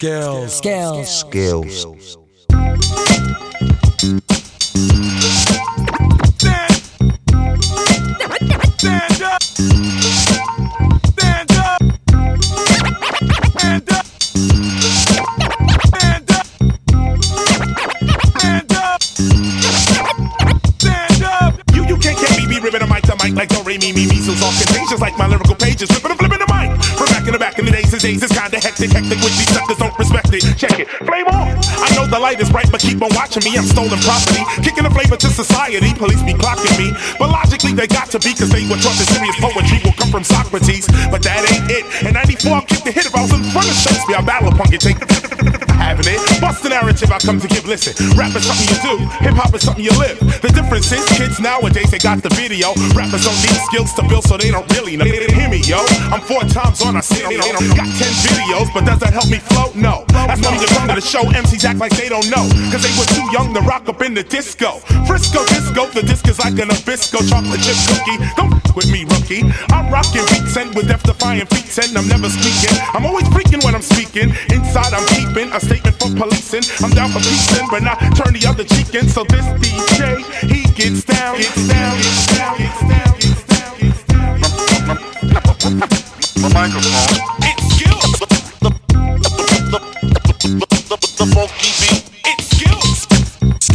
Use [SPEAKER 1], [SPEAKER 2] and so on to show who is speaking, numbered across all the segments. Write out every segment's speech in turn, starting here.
[SPEAKER 1] Skills.
[SPEAKER 2] Skills.
[SPEAKER 3] Skills.
[SPEAKER 4] Stand up. Stand up. Stand up. Stand up. Stand up. Stand up. You you can't get me be ripping a mic to mic like don't re me me measles off contagious like my lyrical pages flipping days, is kinda hectic, hectic with these suckers don't respect it. Check it, flame on. I the light is bright, but keep on watching me. I'm stolen property, kicking the flavor to society. Police be clocking me, but logically they got to be, cause they were taught that serious poetry will come from Socrates. But that ain't it. In 94, I'll kick the hit if I was in front of shows. Shakespeare. I battle upon you, take the having it. Bust the narrative I come to give. Listen, rap is something you do, hip hop is something you live. The difference is, kids nowadays they got the video. Rappers don't need skills to build, so they don't really know. They Hear me, yo. I'm four times on a city. Got ten videos, but does that help me float? No. That's when you come to the show. MCs act like they don't know, cause they were too young to rock up in the disco. Frisco disco, the disc is like an Nabisco chocolate chip cookie. Don't f- with me, rookie. I'm rocking beats and with death defying feats, and I'm never speaking. I'm always freaking when I'm speaking. Inside, I'm keeping a statement for policing. I'm down for peacing, but not turn the other cheek in. So this DJ, he gets down, gets down, gets down, gets down, gets down, gets down.
[SPEAKER 5] My microphone. The funky beat.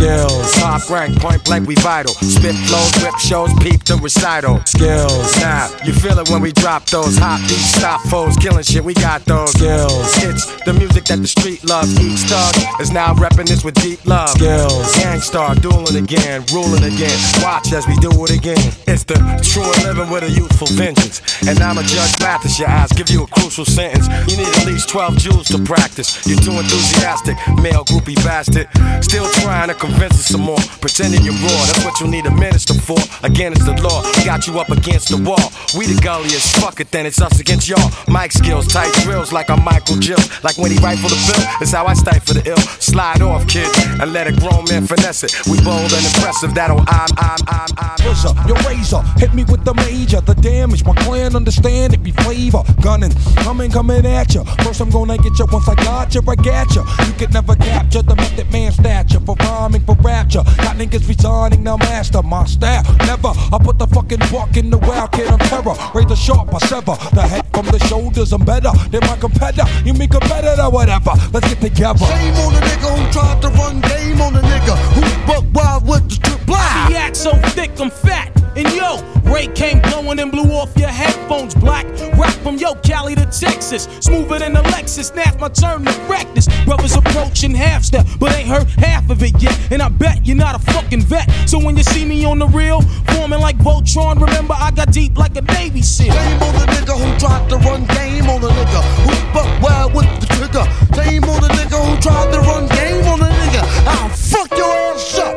[SPEAKER 4] Skills.
[SPEAKER 2] Top rank, point blank, we vital. Spit flows, whip shows, peep the recital.
[SPEAKER 1] Skills.
[SPEAKER 2] Now, you feel it when we drop those hot beats, stop foes, killing shit, we got those
[SPEAKER 1] Skills.
[SPEAKER 2] It's the music that the street loves. Each thug is now repping this with deep love.
[SPEAKER 1] Skills.
[SPEAKER 2] Gang Starr, dueling again, ruling again. Watch as we do it again. It's the true living with a youthful vengeance. And I'm a judge, Mathis, your eyes, give you a crucial sentence. You need at least 12 jewels to practice. You're too enthusiastic, male groupie bastard. Still trying to convince us some more. Pretending you're raw, that's what you need a minister for. Again, it's the law, got you up against the wall. We the gulliest, fuck it, then it's us against y'all. Mic skills, tight drills like I'm Michael Jill. Like when he rifle the bill, it's how I stifle the ill. Slide off, kid, and let a grown man finesse it. We bold and impressive, that'll I'm, I'm, I'm, I'm.
[SPEAKER 6] Razor, your razor, hit me with the major. The damage, my clan understand it be flavor. Gunning, coming, coming at ya. First, I'm gonna get ya. Once I got ya, I got ya. You could never capture the method man stature for rhyming, for rapture. Got niggas resigning, now master my style. Never, I put the fucking buck in the wild kid on terror. Razor sharp, I sever the head from the shoulders. I'm better than my competitor. You mean competitor, whatever. Let's get together.
[SPEAKER 7] Shame on the nigga who tried to run game on the nigga who buck wild with the strip blind.
[SPEAKER 8] The act so thick, I'm fat. And yo, Ray came blowing and blew off your headphones black. Rap from yo, Cali to Texas. Smoother than a Lexus. Now's my turn to wreck this. Brothers approaching half step, but ain't heard half of it yet. And I bet you're not a fucking vet. So when you see me on the real, forming like Voltron, remember I got deep like a Navy SEAL.
[SPEAKER 7] Shame on the nigga who tried to run game on the nigga who buck wild with the trigger. Shame on the nigga who tried to run game on the nigga. I'll fuck your ass up.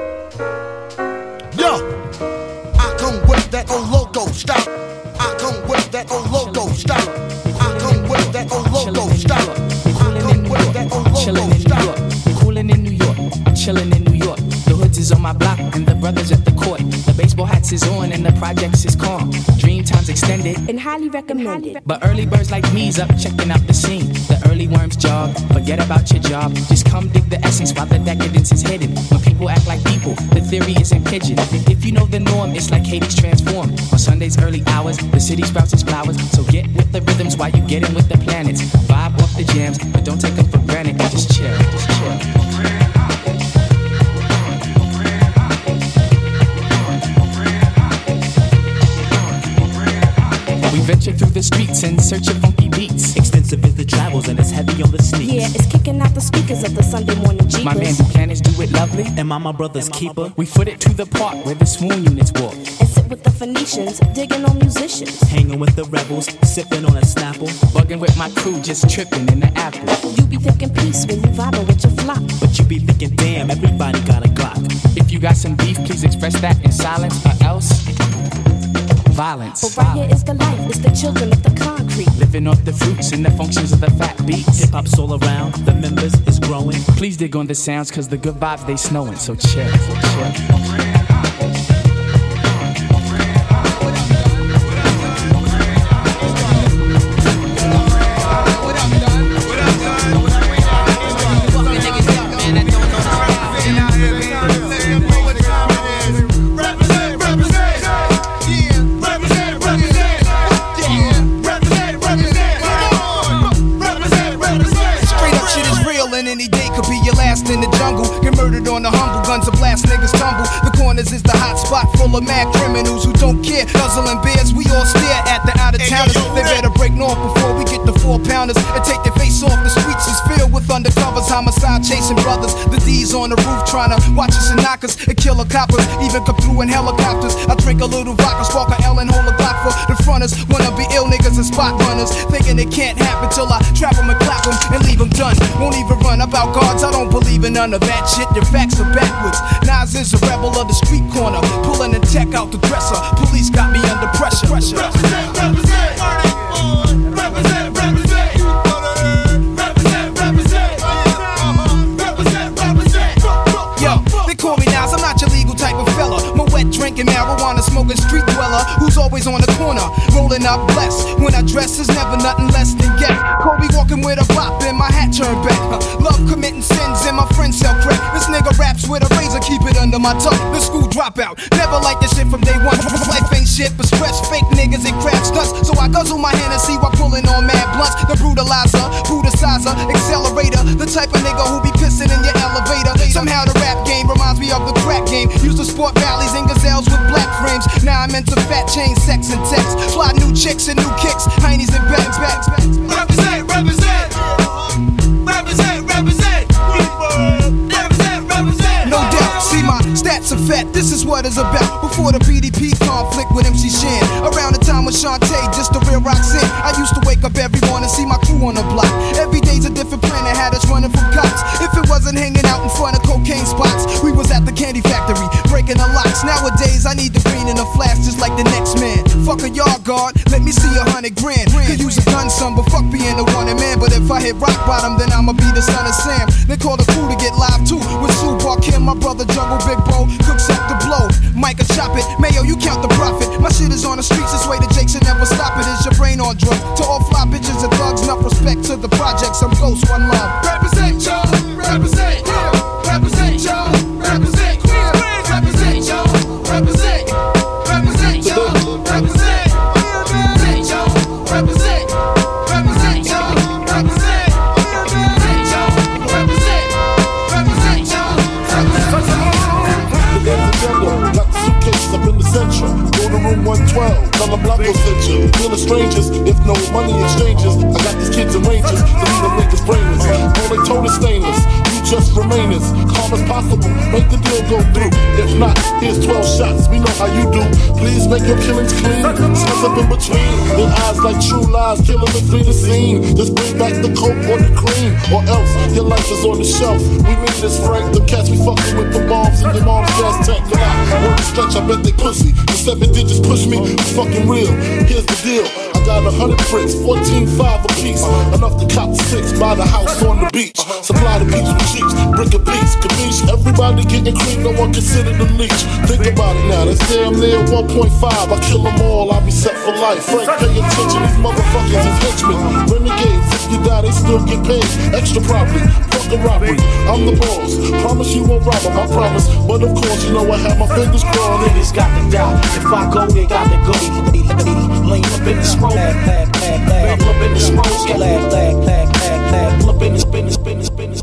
[SPEAKER 7] Yeah, I come with that old logo stop. I come with that old logo stop. I come with that old logo stop. I come with that old
[SPEAKER 9] chilling
[SPEAKER 7] logo
[SPEAKER 9] in New
[SPEAKER 7] stop.
[SPEAKER 9] York. Coolin' in New York. I'm chilling in New York. The hoods is on my block and the brothers at the court. The baseball hats is on and the projects is calm. Dream times extended.
[SPEAKER 10] and highly recommended.
[SPEAKER 9] But early birds like me's up checking out the scene. The early worms jog, forget about your job. Just come dig the essence while the decadence is hidden. When people act like people, the theory isn't pigeon. If you know the norm, it's like Hades transformed. On Sunday's early hours, the city sprouts its flowers. So get with the rhythms while you get in with the planets. Vibe off the jams, but don't take them for granted. Just chill, just chill. Venture through the streets in search of funky beats.
[SPEAKER 11] Extensive is the travels and it's heavy on the sneaks.
[SPEAKER 10] Yeah, it's kicking out the speakers of the Sunday morning Jeepers.
[SPEAKER 9] My man
[SPEAKER 10] jeepers.
[SPEAKER 9] Buchanan's do it lovely.
[SPEAKER 11] Am I my brother's keeper?
[SPEAKER 9] We foot it to the park where the swoon units walk.
[SPEAKER 10] And sit with the Phoenicians, digging on musicians.
[SPEAKER 11] Hanging with the rebels, sipping on a Snapple.
[SPEAKER 9] Bugging with my crew, just tripping in the apple.
[SPEAKER 10] You be thinking peace when you vibing with your flock.
[SPEAKER 11] But you be thinking, damn, everybody got a Glock.
[SPEAKER 9] If you got some beef, please express that in silence or else violence.
[SPEAKER 10] But right here is the life, it's the children of the concrete.
[SPEAKER 9] Living off the fruits and the functions of the fat beats.
[SPEAKER 11] Hip hop's all around, the members is growing.
[SPEAKER 9] Please dig on the sounds, cause the good vibes they snowing. So chill, so chill.
[SPEAKER 3] Corners is the hot spot full of mad criminals who don't care. Guzzling beers, we all stare at the out of towners. They better break north before with undercovers, homicide chasing brothers. The D's on the roof trying to watch us and knock us and kill the coppers. Even come through in helicopters. I drink a little vodka, spark a L and hold a Glock for the fronters. Wanna be ill niggas and spot runners. Thinking it can't happen till I trap them and clap them and leave them done. Won't even run about guards, I don't believe in none of that shit. Your facts are backwards. Nas is a rebel of the street corner. Pulling the tech out the dresser. Police got me under pressure. pressure.
[SPEAKER 12] Represent. Represent,
[SPEAKER 3] always on the corner, rolling up blessed. When I dress is never nothing less than get. Kobe walking with a bop and my hat turned back. Love committing sins and my friends sell crack. This nigga raps with a razor, keep it under my tongue. The school dropout, never like this shit from day one. Life ain't shit but stress, fake niggas and crap stunts. So I guzzle my Hennessy while pulling on mad blunts. The brutalizer, brutalizer, accelerator, the type of nigga who be pissing in your elevator. Somehow the rap game reminds me of the crack game. Used to sport Bally's and gazelles with black frames. Now I'm into fat chain, sex and text. Fly new chicks and new kicks, heinies and bags, bags, bags.
[SPEAKER 12] Represent. Represent,
[SPEAKER 3] stats are fat. This is what it's about. Before the BDP conflict with MC Shan. Around the time with Shanté, just the real sin. I used to wake up every morning, see my crew on the block. Every day's a different planet, had us running from cops. If it wasn't hanging out in front of cocaine spots, we was at the candy factory, breaking the locks. Nowadays, I need the green in a flash, just like the next man. Fuck a yard guard, let me see a hundred grand. Could use a gun, son, but fuck being a wanted man. But if I hit rock bottom, then I'ma be the son of Sam. They call the crew to get live too. With Sue Kim, my brother Jungle Big Bro, cooks up the blow. Micah chop it, Mayo, you count the profit. My shit is on the streets, this way the Jakes will never stop it. Is your brain on drugs? To all fly bitches and thugs, enough respect to the projects. I'm Ghost, one love.
[SPEAKER 12] Represent.
[SPEAKER 13] You just remain as calm as possible. Make the deal go through. If not, here's 12 shots, we know how you do. Please make your killings clean. Slice up in between, their eyes like true lies, killing the flee the scene. Just bring back the coke or the cream, or else your life is on the shelf. We mean this, Frank. The cats we fucking with the bombs and your mom's gas tank. Come out, word stretch, I bet they pussy. The seven digits push me, it's fucking real. Here's the deal. I got a hundred bricks, 14 five a piece. Enough to cop six, buy the house on the beach. Supply the peeps with cheeks, brick a piece, capiche? Everybody getting cream, no one consider them leech. Think about it now, that's damn near 1.5. I kill them all, I'll be set for life. Frank, pay attention, these motherfuckers is henchmen. Renegades, if you die, they still get paid. Extra property, fuck a robbery. I'm the boss, promise you won't rob 'em, I promise. But of course, you know I have my fingers crossed.
[SPEAKER 11] Niggas got to die. If I go, they got to go. Lane up in the smoke. Up in the smoke. Up in the spin, spin, spin,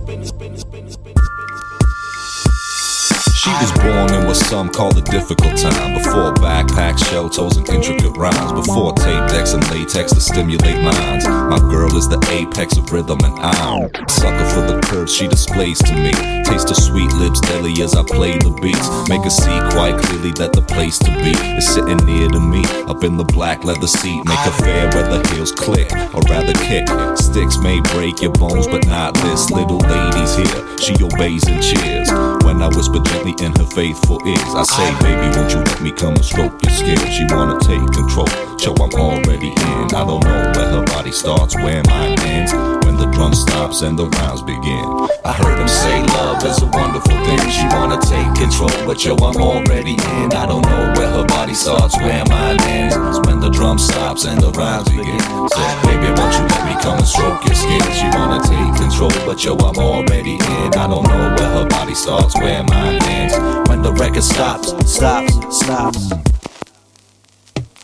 [SPEAKER 14] She was born in what some call a difficult time. Before backpacks, shell toes, and intricate rhymes. Before tape decks and latex to stimulate minds. My girl is the apex of rhythm and I'm sucker for the curves she displays to me. Taste her sweet lips daily as I play the beats. Make her see quite clearly that the place to be is sitting near to me. Up in the black leather seat. Make her fair where the heels click, or rather kick. Sticks may break your bones, but not this little lady's here. She obeys and cheers. When I whisper gently in her faithful ears, I say, baby, won't you let me come and stroke your skin? She wanna take control, show I'm already in. I don't know where her body starts, where mine ends. When the drum stops and the rounds begin. I heard him say love is a wonderful thing. She wanna take control, but yo, I'm already in. I don't know where her body starts, where mine ends. When the drum stops and the rounds begin. Said, baby, won't you let me come and stroke your skin? She wanna take control, but yo, I'm already in. I don't know where her body starts, where mine ends. When the record stops, stops, stops.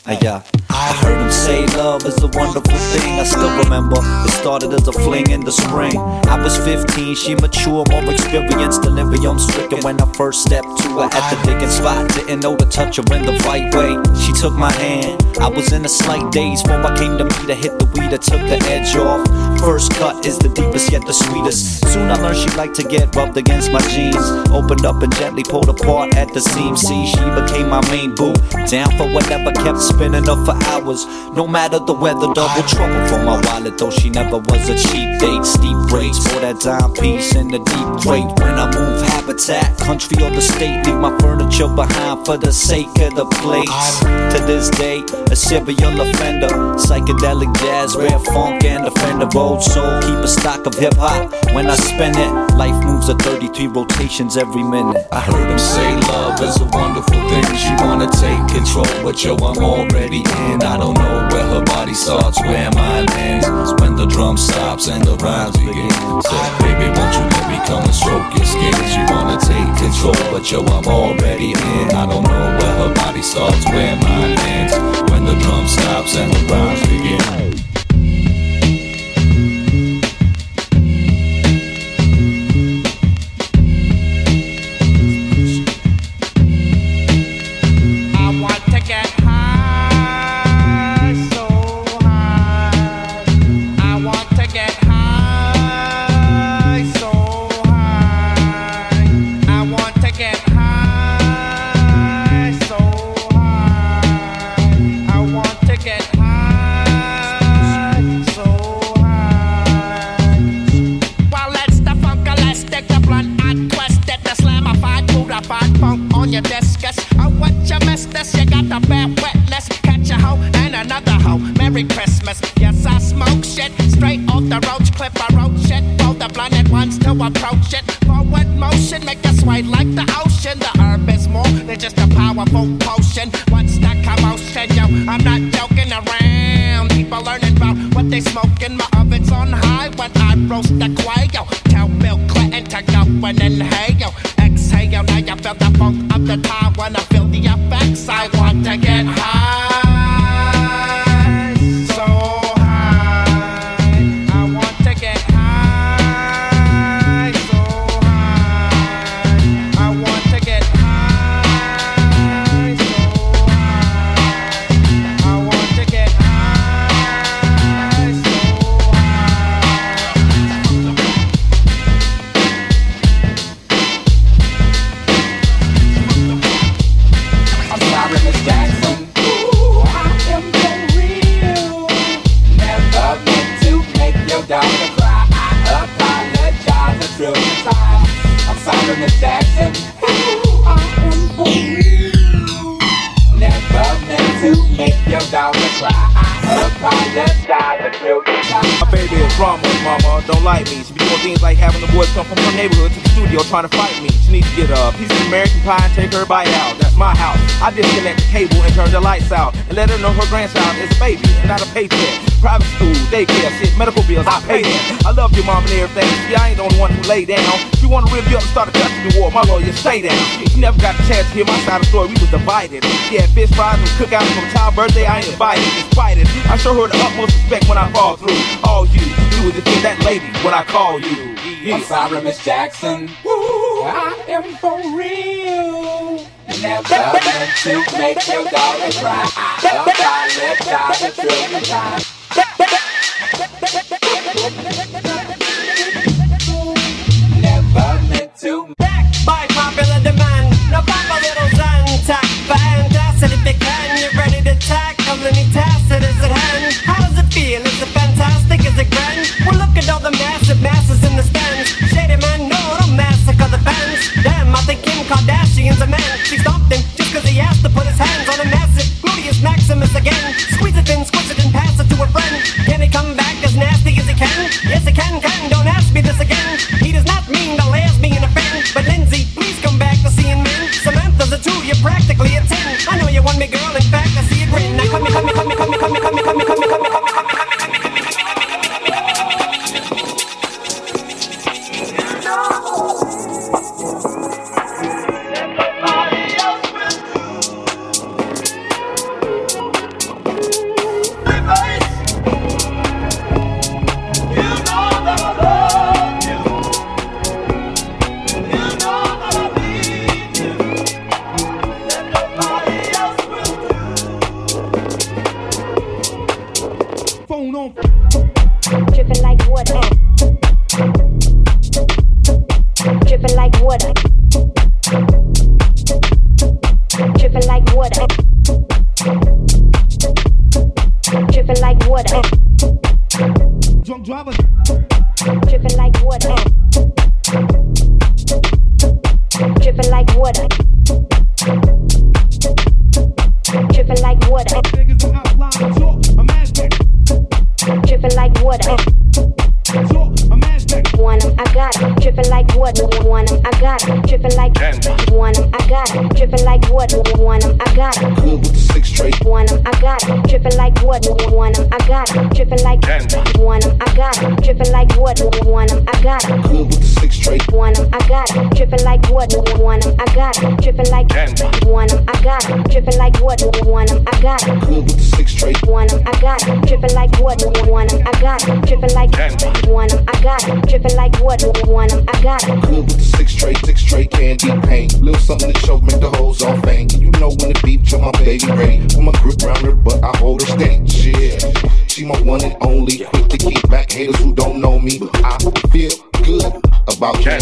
[SPEAKER 15] Yeah. I heard him say love is a wonderful thing. I still remember it started as a fling in the spring. I was 15, she mature, more experienced, delirium stricken. When I first stepped to her at the digging spot, didn't know to touch her in the right way. She took my hand, I was in a slight daze before I came to meet her. Hit the weed that took the edge off. First cut is the deepest yet the sweetest. Soon I learned she liked to get rubbed against my jeans. Opened up and gently pulled apart at the seam. See, she became my main boo. Down for whatever, kept spinning her for hours. No matter the weather, double trouble for my wallet. Though she never was a cheap date. Steep rates for that dime piece in the deep crate. When I move habitat, country or the state, leave my furniture behind for the sake of the place. To this day, a serial offender. Psychedelic jazz, rare funk, and a friend of old soul. Keep a stock of hip hop. When I spend it, life moves at 33 rotations every minute.
[SPEAKER 14] I heard him say love is a wonderful thing. She wanna take control, but yo, I'm already in. I don't know where her body starts, where mine ends. When the drum stops and the rhymes begin. Said, baby, won't you let me come and stroke your skin? She wanna take control, but yo, I'm already in. I don't know where her body starts, where mine ends. When the drum stops and the rhymes
[SPEAKER 16] pie and take her bite out. That's my house. I disconnect the cable and turn the lights out and let her know her grandchild is a baby and not a paycheck. Private school, daycare, shit, medical bills, I pay them. I love your mom and everything. See, I ain't the only one who lay down. If she wanna rip you up and start a custody war. My lawyer, stay down. She never got a chance to hear my side of the story. We was divided. She had fish fries and cookouts for my child's birthday. I ain't invited. Despite it, I show her the utmost respect when I fall through. All you do is defend that lady when I call you.
[SPEAKER 17] I'm sorry, Miss Jackson. Woo, I am for real. Never meant to make your daughter cry. Oh, Trillion times. Never meant to.
[SPEAKER 18] By popular demand, now little Fantastic if you can, you're ready to tackle any task that is Kardashian's a man She stopped him just cause he asked to put his hands on a massive Gluteus Maximus again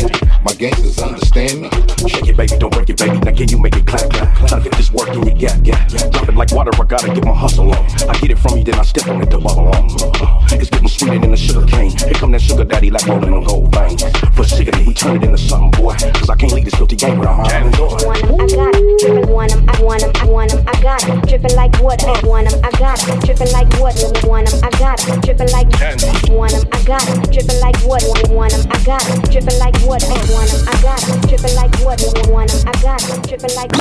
[SPEAKER 13] candy. My gangsters understand me.
[SPEAKER 19] Shake it, baby, don't break it, baby. Now can you make it clap, clap? To get this work in your gap, gap. Drop it like water, I gotta get my hustle on. I get it from you, then I step on it to bubble on. Uh, it's getting sweeter than the sugar cane. Here come that sugar daddy like rolling on gold veins. For sickety, we turn it into something, boy. Cause I can't leave this filthy game without own door.
[SPEAKER 10] Want I got want 'em, I want I want I got 'em. Dripping like what? Want 'em, I got 'em. Dripping like? Want 'em, I got like want 'em, I got 'em. Dripping like what? Want 'em, I got 'em. Dripping like what? Want 'em, I got 'em. Dripping like what? Want 'em, I got 'em. Dripping like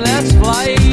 [SPEAKER 20] timeless flight.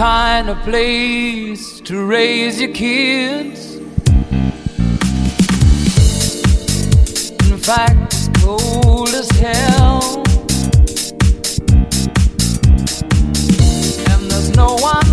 [SPEAKER 20] Kind of place to raise your kids. In fact, it's cold as hell. And there's no one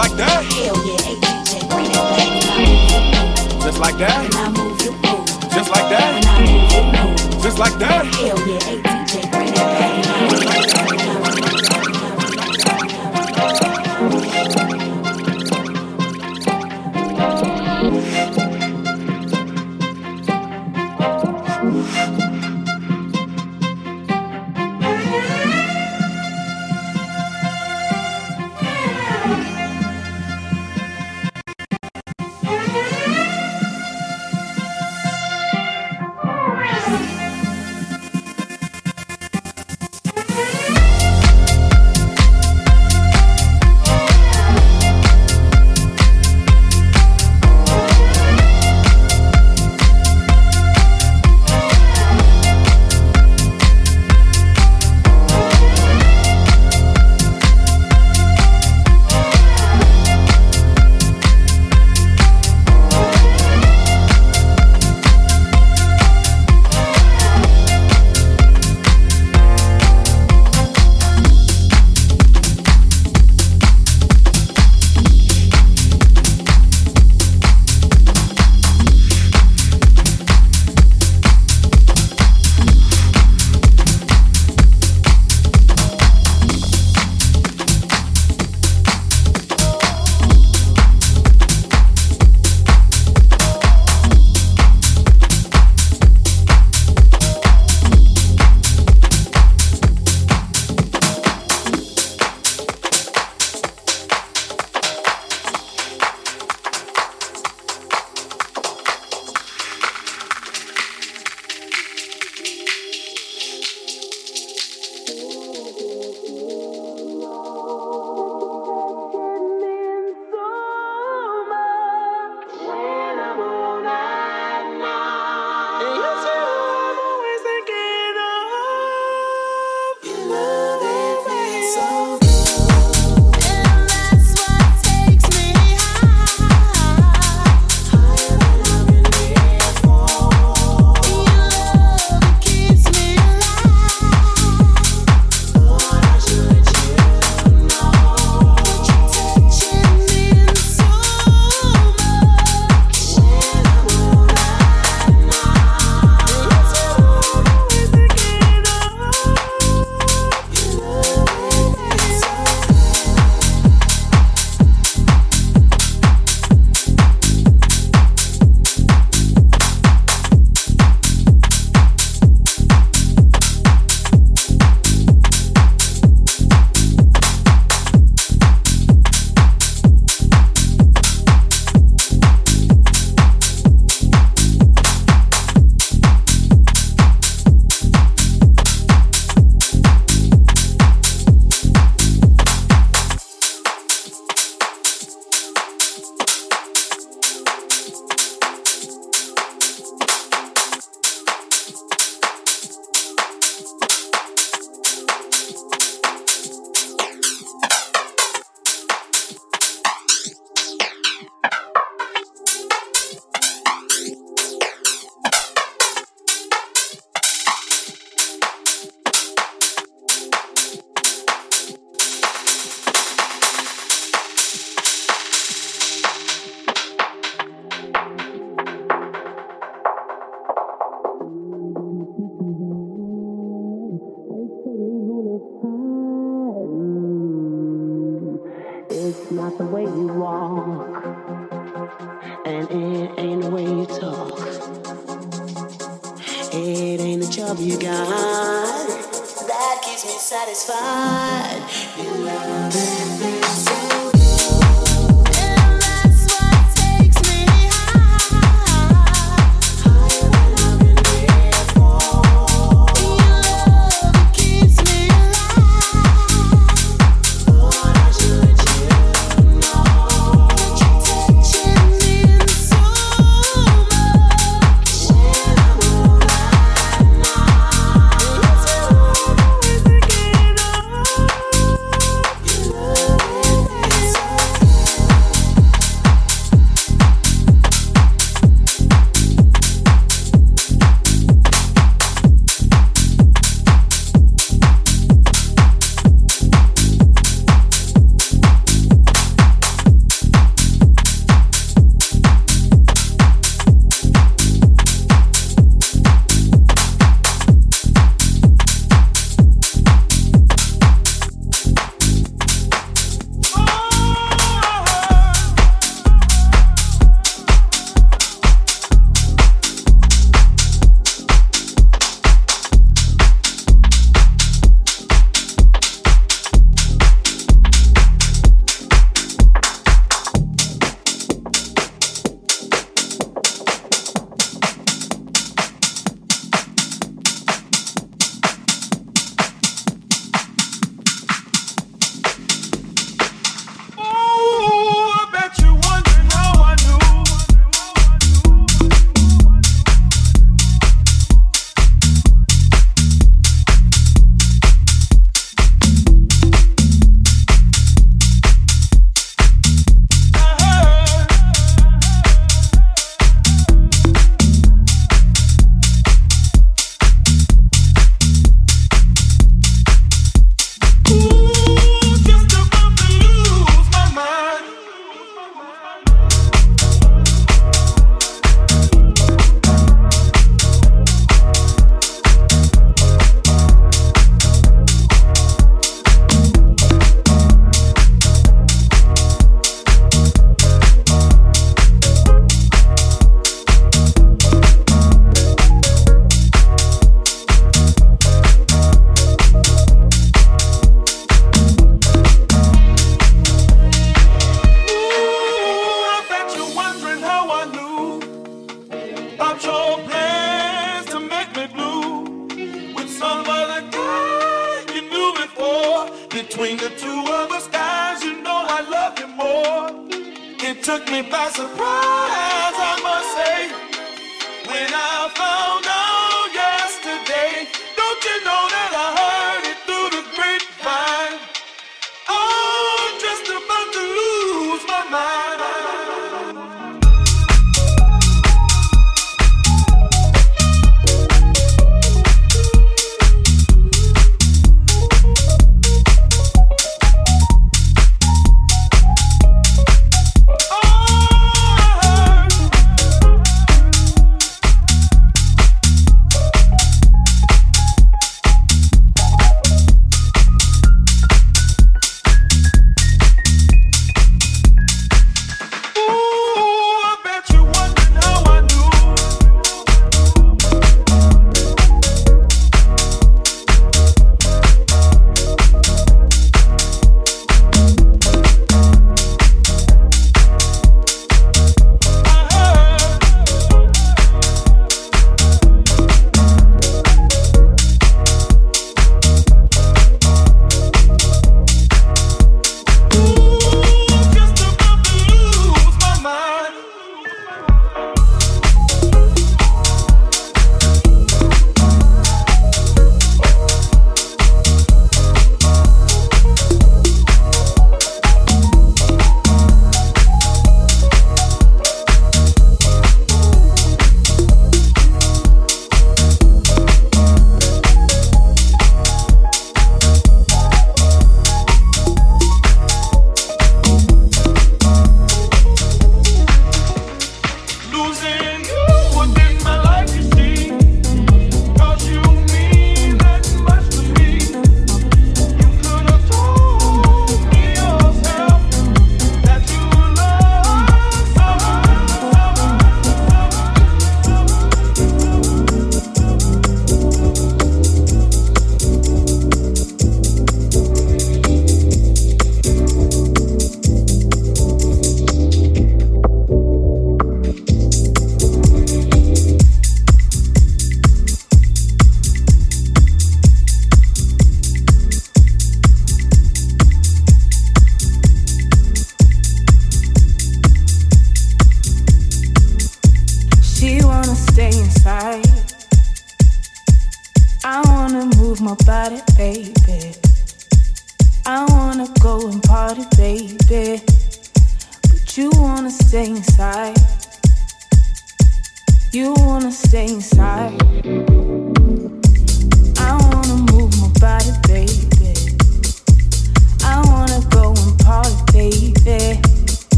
[SPEAKER 21] like that. Just like that. Just like that. Just like that.
[SPEAKER 22] Hell yeah,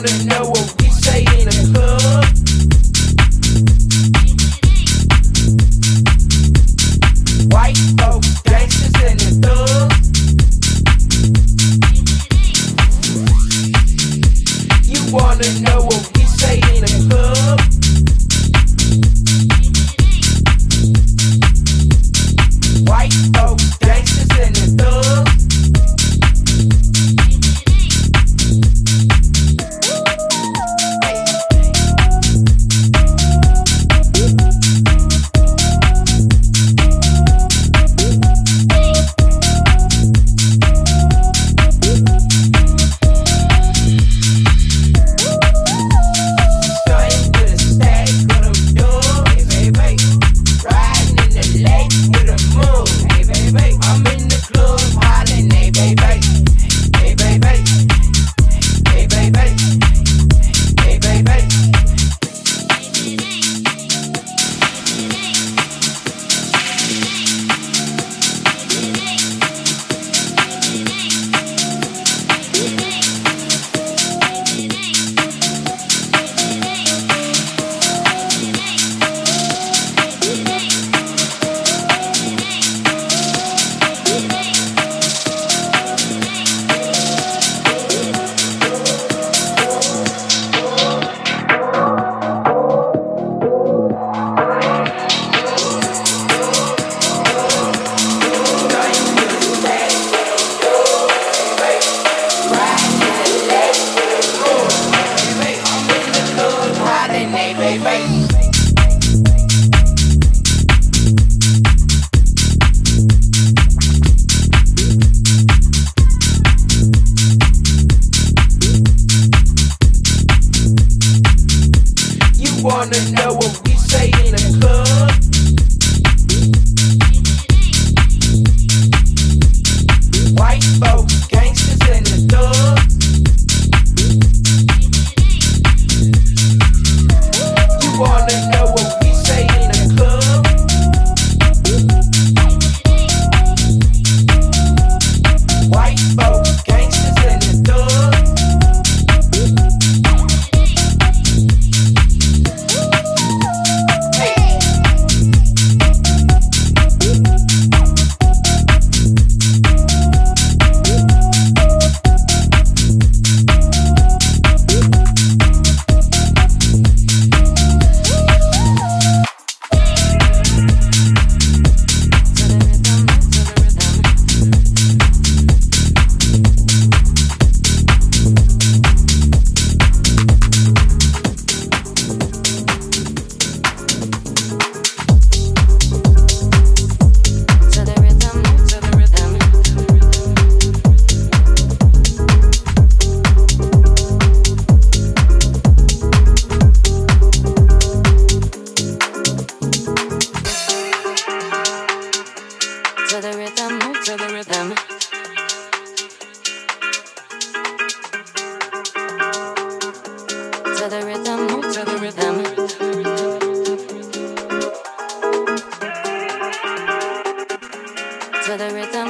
[SPEAKER 22] wanna
[SPEAKER 23] know
[SPEAKER 22] To the rhythm,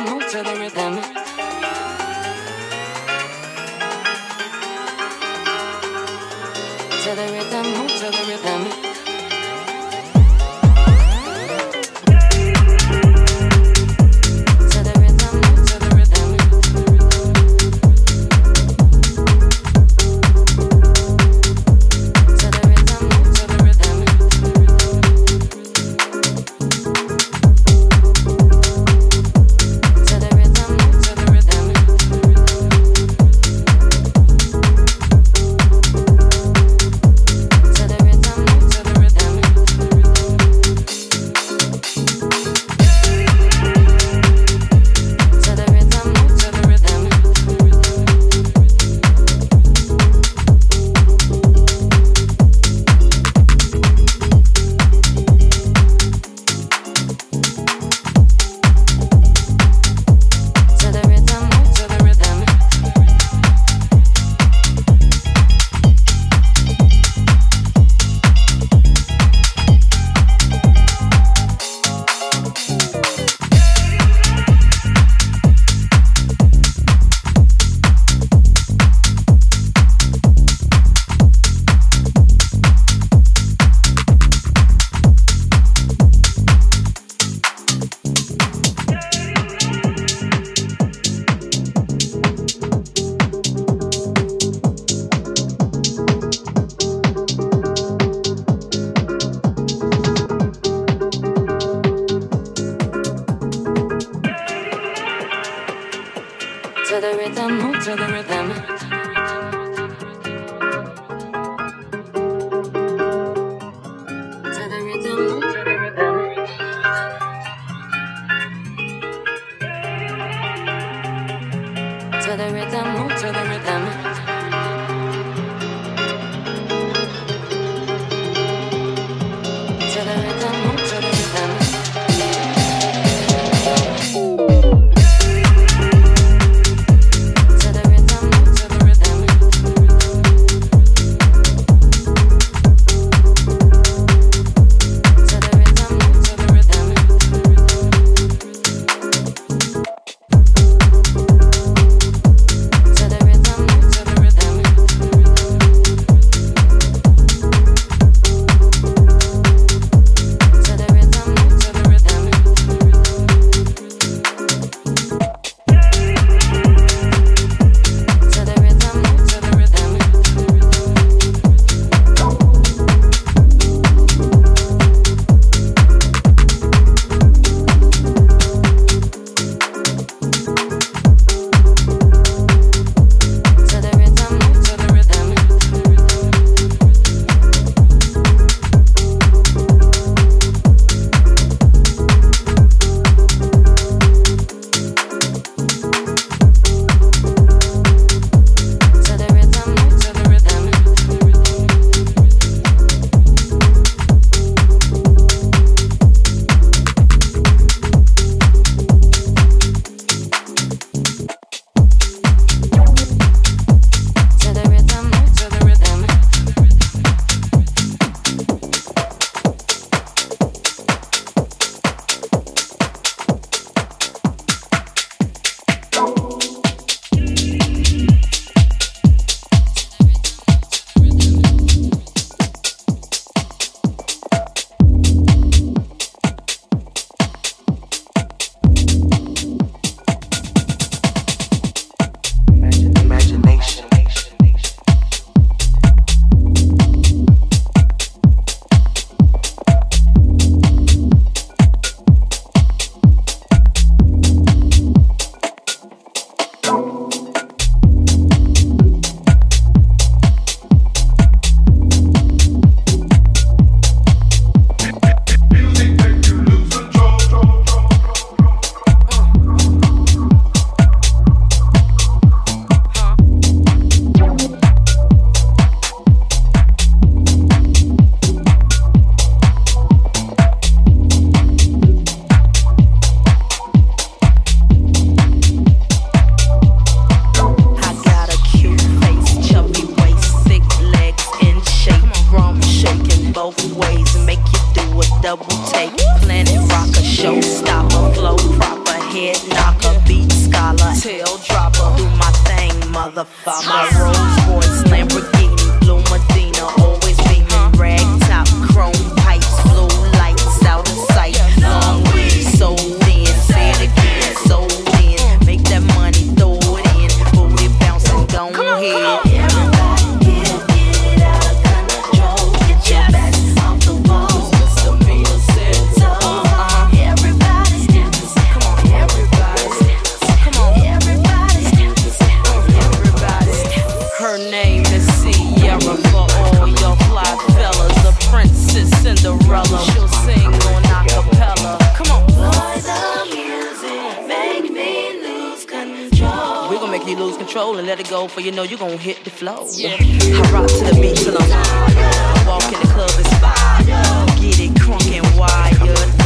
[SPEAKER 24] soul and let it go, for you know you're gonna hit the flow. Yeah. I rock to the beat till I'm I walk in the club, it's fire. Get it crunk and wired.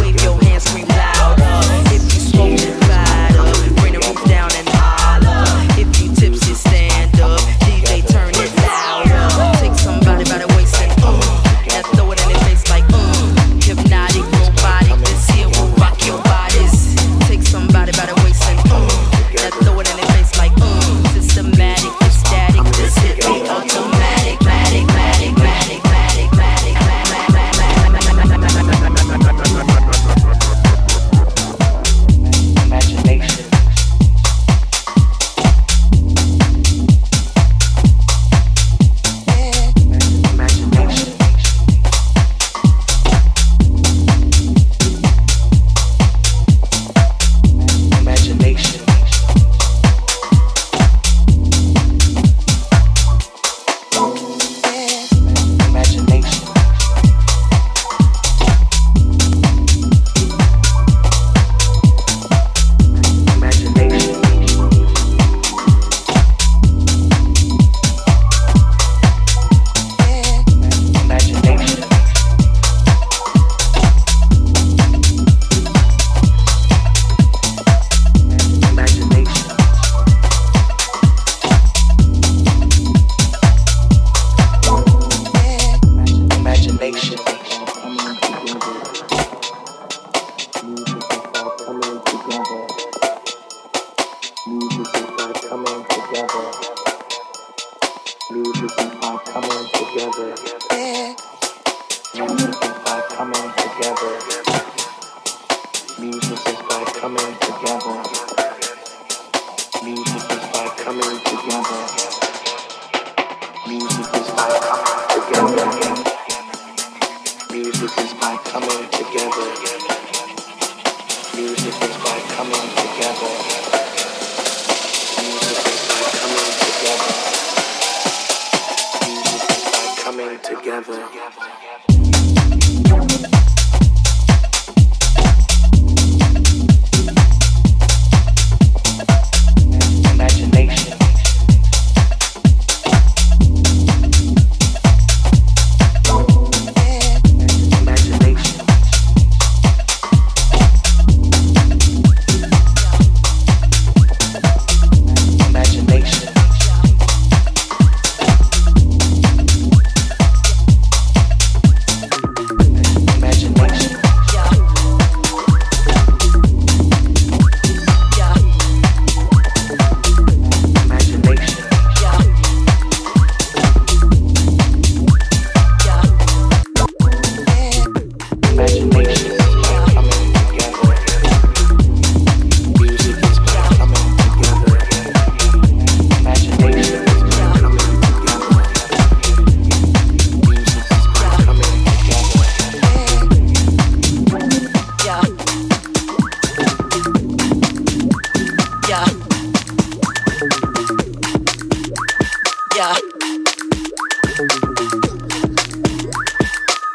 [SPEAKER 24] Yeah.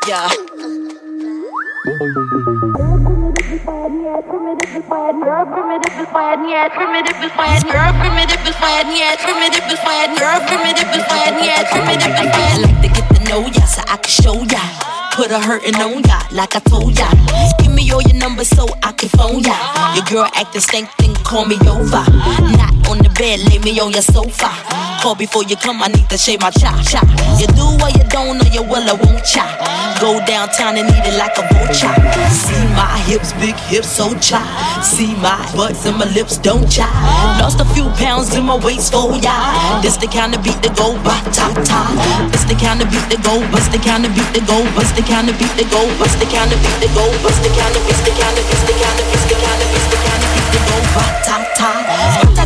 [SPEAKER 24] Yeah. I like to get to know ya so I can show ya. Put a hurtin' on ya like I told ya. Give me all your numbers so I can phone ya. Your girl act the same thing, call me over. Not on the bed, lay me on your sofa Call before you come, I need to shave my chop chop. You do what you don't, or you will, I won't chop. Go downtown and eat it like a vulture. See my hips, big hips, so chop. See my butts and my lips don't chop. Lost a few pounds in my waist, oh yeah. This the kind of beat that go ba ta ta. This the kind of beat that go, bust the kind of beat that go, bust the kind of beat that go, bust the kind of beat that go, bust the kind of beat, the kind of beat, the kind of beat, the kind of the kind of beat that go ba ta ta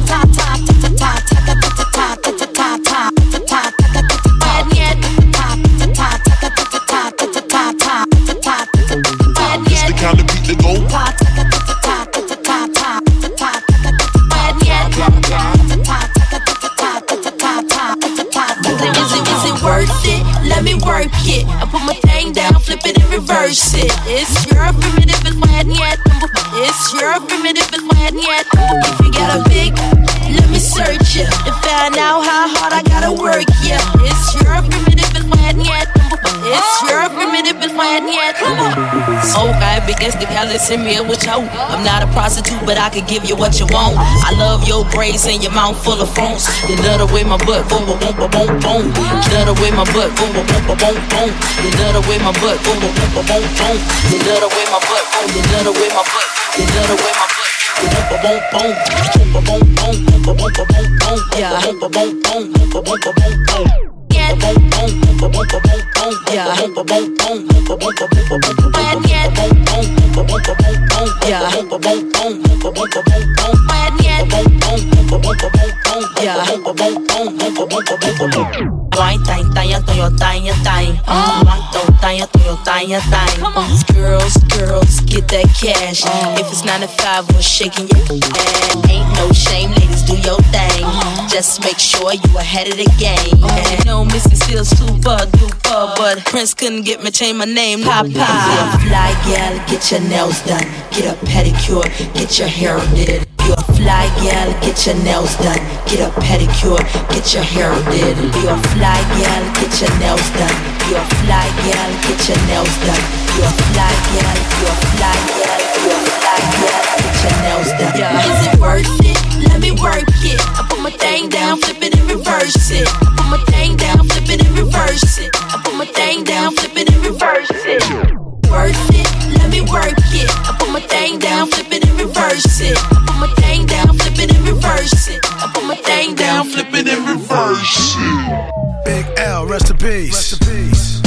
[SPEAKER 24] thing down, flip it and reverse it. It's your primitive, it's bad yet. It's your primitive, it's bad yet. If you got a big, let me search it and find out how hard I gotta work. Yeah, it's your primitive bitch. You're from it, Come on. head Okay, because if y'all listen me with you. I'm not a prostitute, but I could give you what you want. I love your braids and your mouth full of phones. You love the way my butt boom, boom, boom, boom, boom. You love the way my butt boom, boom, boom, boom, boom. You love the way my butt boom, boom, boom, boom, boom. You love the way my butt boom. You love the way my butt. You love the way my butt. Yeah. Yeah. Yeah. Yeah. Why time, tire, toyo, tire, time. One toe, tire, toyo. Girls, girls, get that cash. Ah. If it's nine to five, we're shaking your ass. Ain't no shame, ladies, do your thing. Uh-huh. Just make sure you ahead of the game. Uh-huh. And no, Missy Seals, super duper, but Prince couldn't get me change my name, Papa. Fly gal, get your nails done, get a pedicure, get your hair did. You a fly gal, get your nails done, get a pedicure, get your hair did. You a fly gal, get your nails done. You a fly gal, get your nails done. You a fly gal, you a fly gal, you a fly gal, get your nails done. Is it worth it? Let me work it. I put my thing down, flip it and reverse it. I put my thing down, flip it and reverse it. I put my thing down, flip it and reverse it. Worth it? Let me work it. I put my thing down, flip it and reverse it. I put my thing down, flip it and reverse it. I put my thing down, flip it and reverse it.
[SPEAKER 2] Big L, rest in peace. Rest in peace.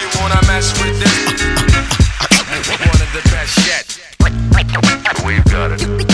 [SPEAKER 25] You wanna mess with this? One of the best yet. We've got it.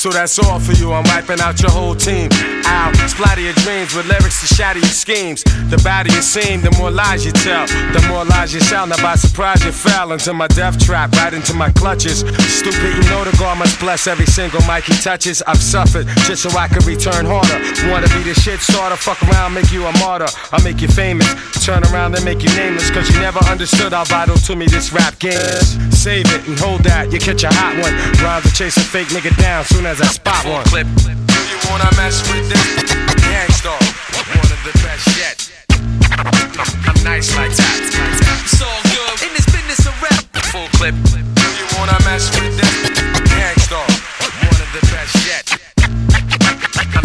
[SPEAKER 2] So that's all for you. I'm wiping out your whole team. Out, splatter your dreams with lyrics to shatter your schemes. The badder you seem, the more lies you tell. The more lies you sell. Now by surprise you fell into my death trap, right into my clutches. Stupid, you know the God must bless every single mic he touches. I've suffered just so I can return harder. Wanna be the shit starter? Fuck around, make you a martyr. I'll make you famous. Turn around and make you nameless. Cause you never understood how vital to me this rap game is. Save it and hold that, you catch a hot one. Rhymes to chase a fake nigga down soon as I spot one.
[SPEAKER 25] Clip. Do you wanna mess with this? Gangstar, one of the best yet. I'm nice like that. It's all good in this business of rap. Full clip. Do you wanna mess with this?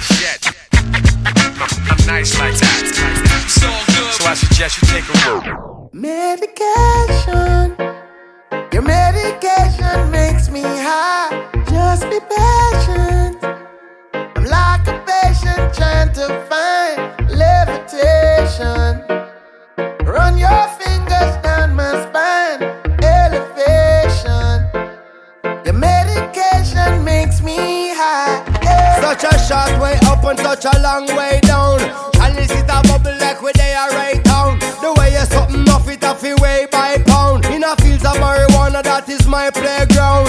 [SPEAKER 2] I'm nice like that. Good. So I suggest you take a look.
[SPEAKER 21] Medication. Your medication makes me high. Just be patient. I'm like a patient trying to find levitation. Run your fingers down my spine.
[SPEAKER 26] Such a short way up and such a long way down. Chalice is a bubble like where they are right down. The way you something off it off it way by pound. In a fields of marijuana, that is my playground.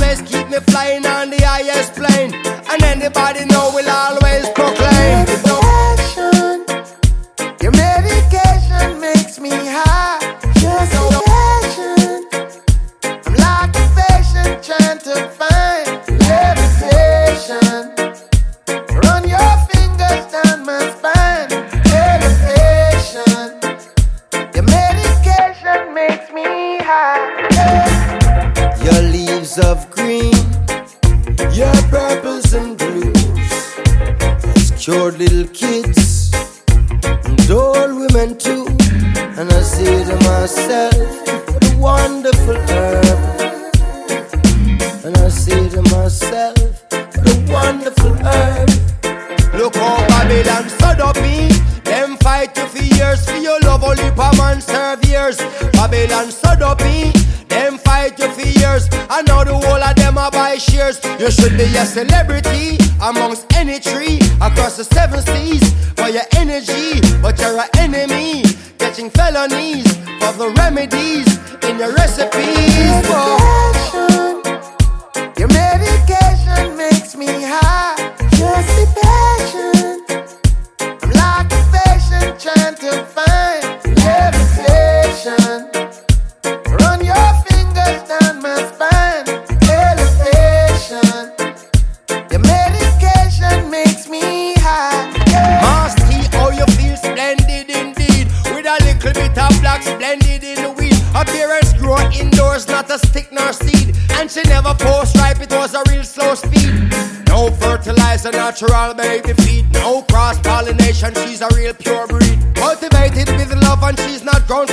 [SPEAKER 26] always keep me flying on the highest plane. And anybody know will always proclaim.
[SPEAKER 21] Medication. Your medication makes me high. Just be patient. I'm like a patient trying to find levitation. Run your fingers down my spine. Elevation. Your medication makes me high.
[SPEAKER 26] Your leaves of green, your purples and blues, has cured little kids and old women too. And I say to myself, what a wonderful herb. And I say to myself, what a wonderful herb. Look how Babylon stood up me. Them fight you for years for your love, only a man serve years. Babylon stood up me. Years. I know the whole of them are buy shares. You should be a celebrity amongst any tree across the seven seas for your energy, but you're an enemy. Catching felonies for the remedies in your recipes. A stick nor seed. And she never post ripe, it was a real slow speed. No fertilizer, natural baby feed. No cross pollination, she's a real pure breed. Cultivated with love and she's not grown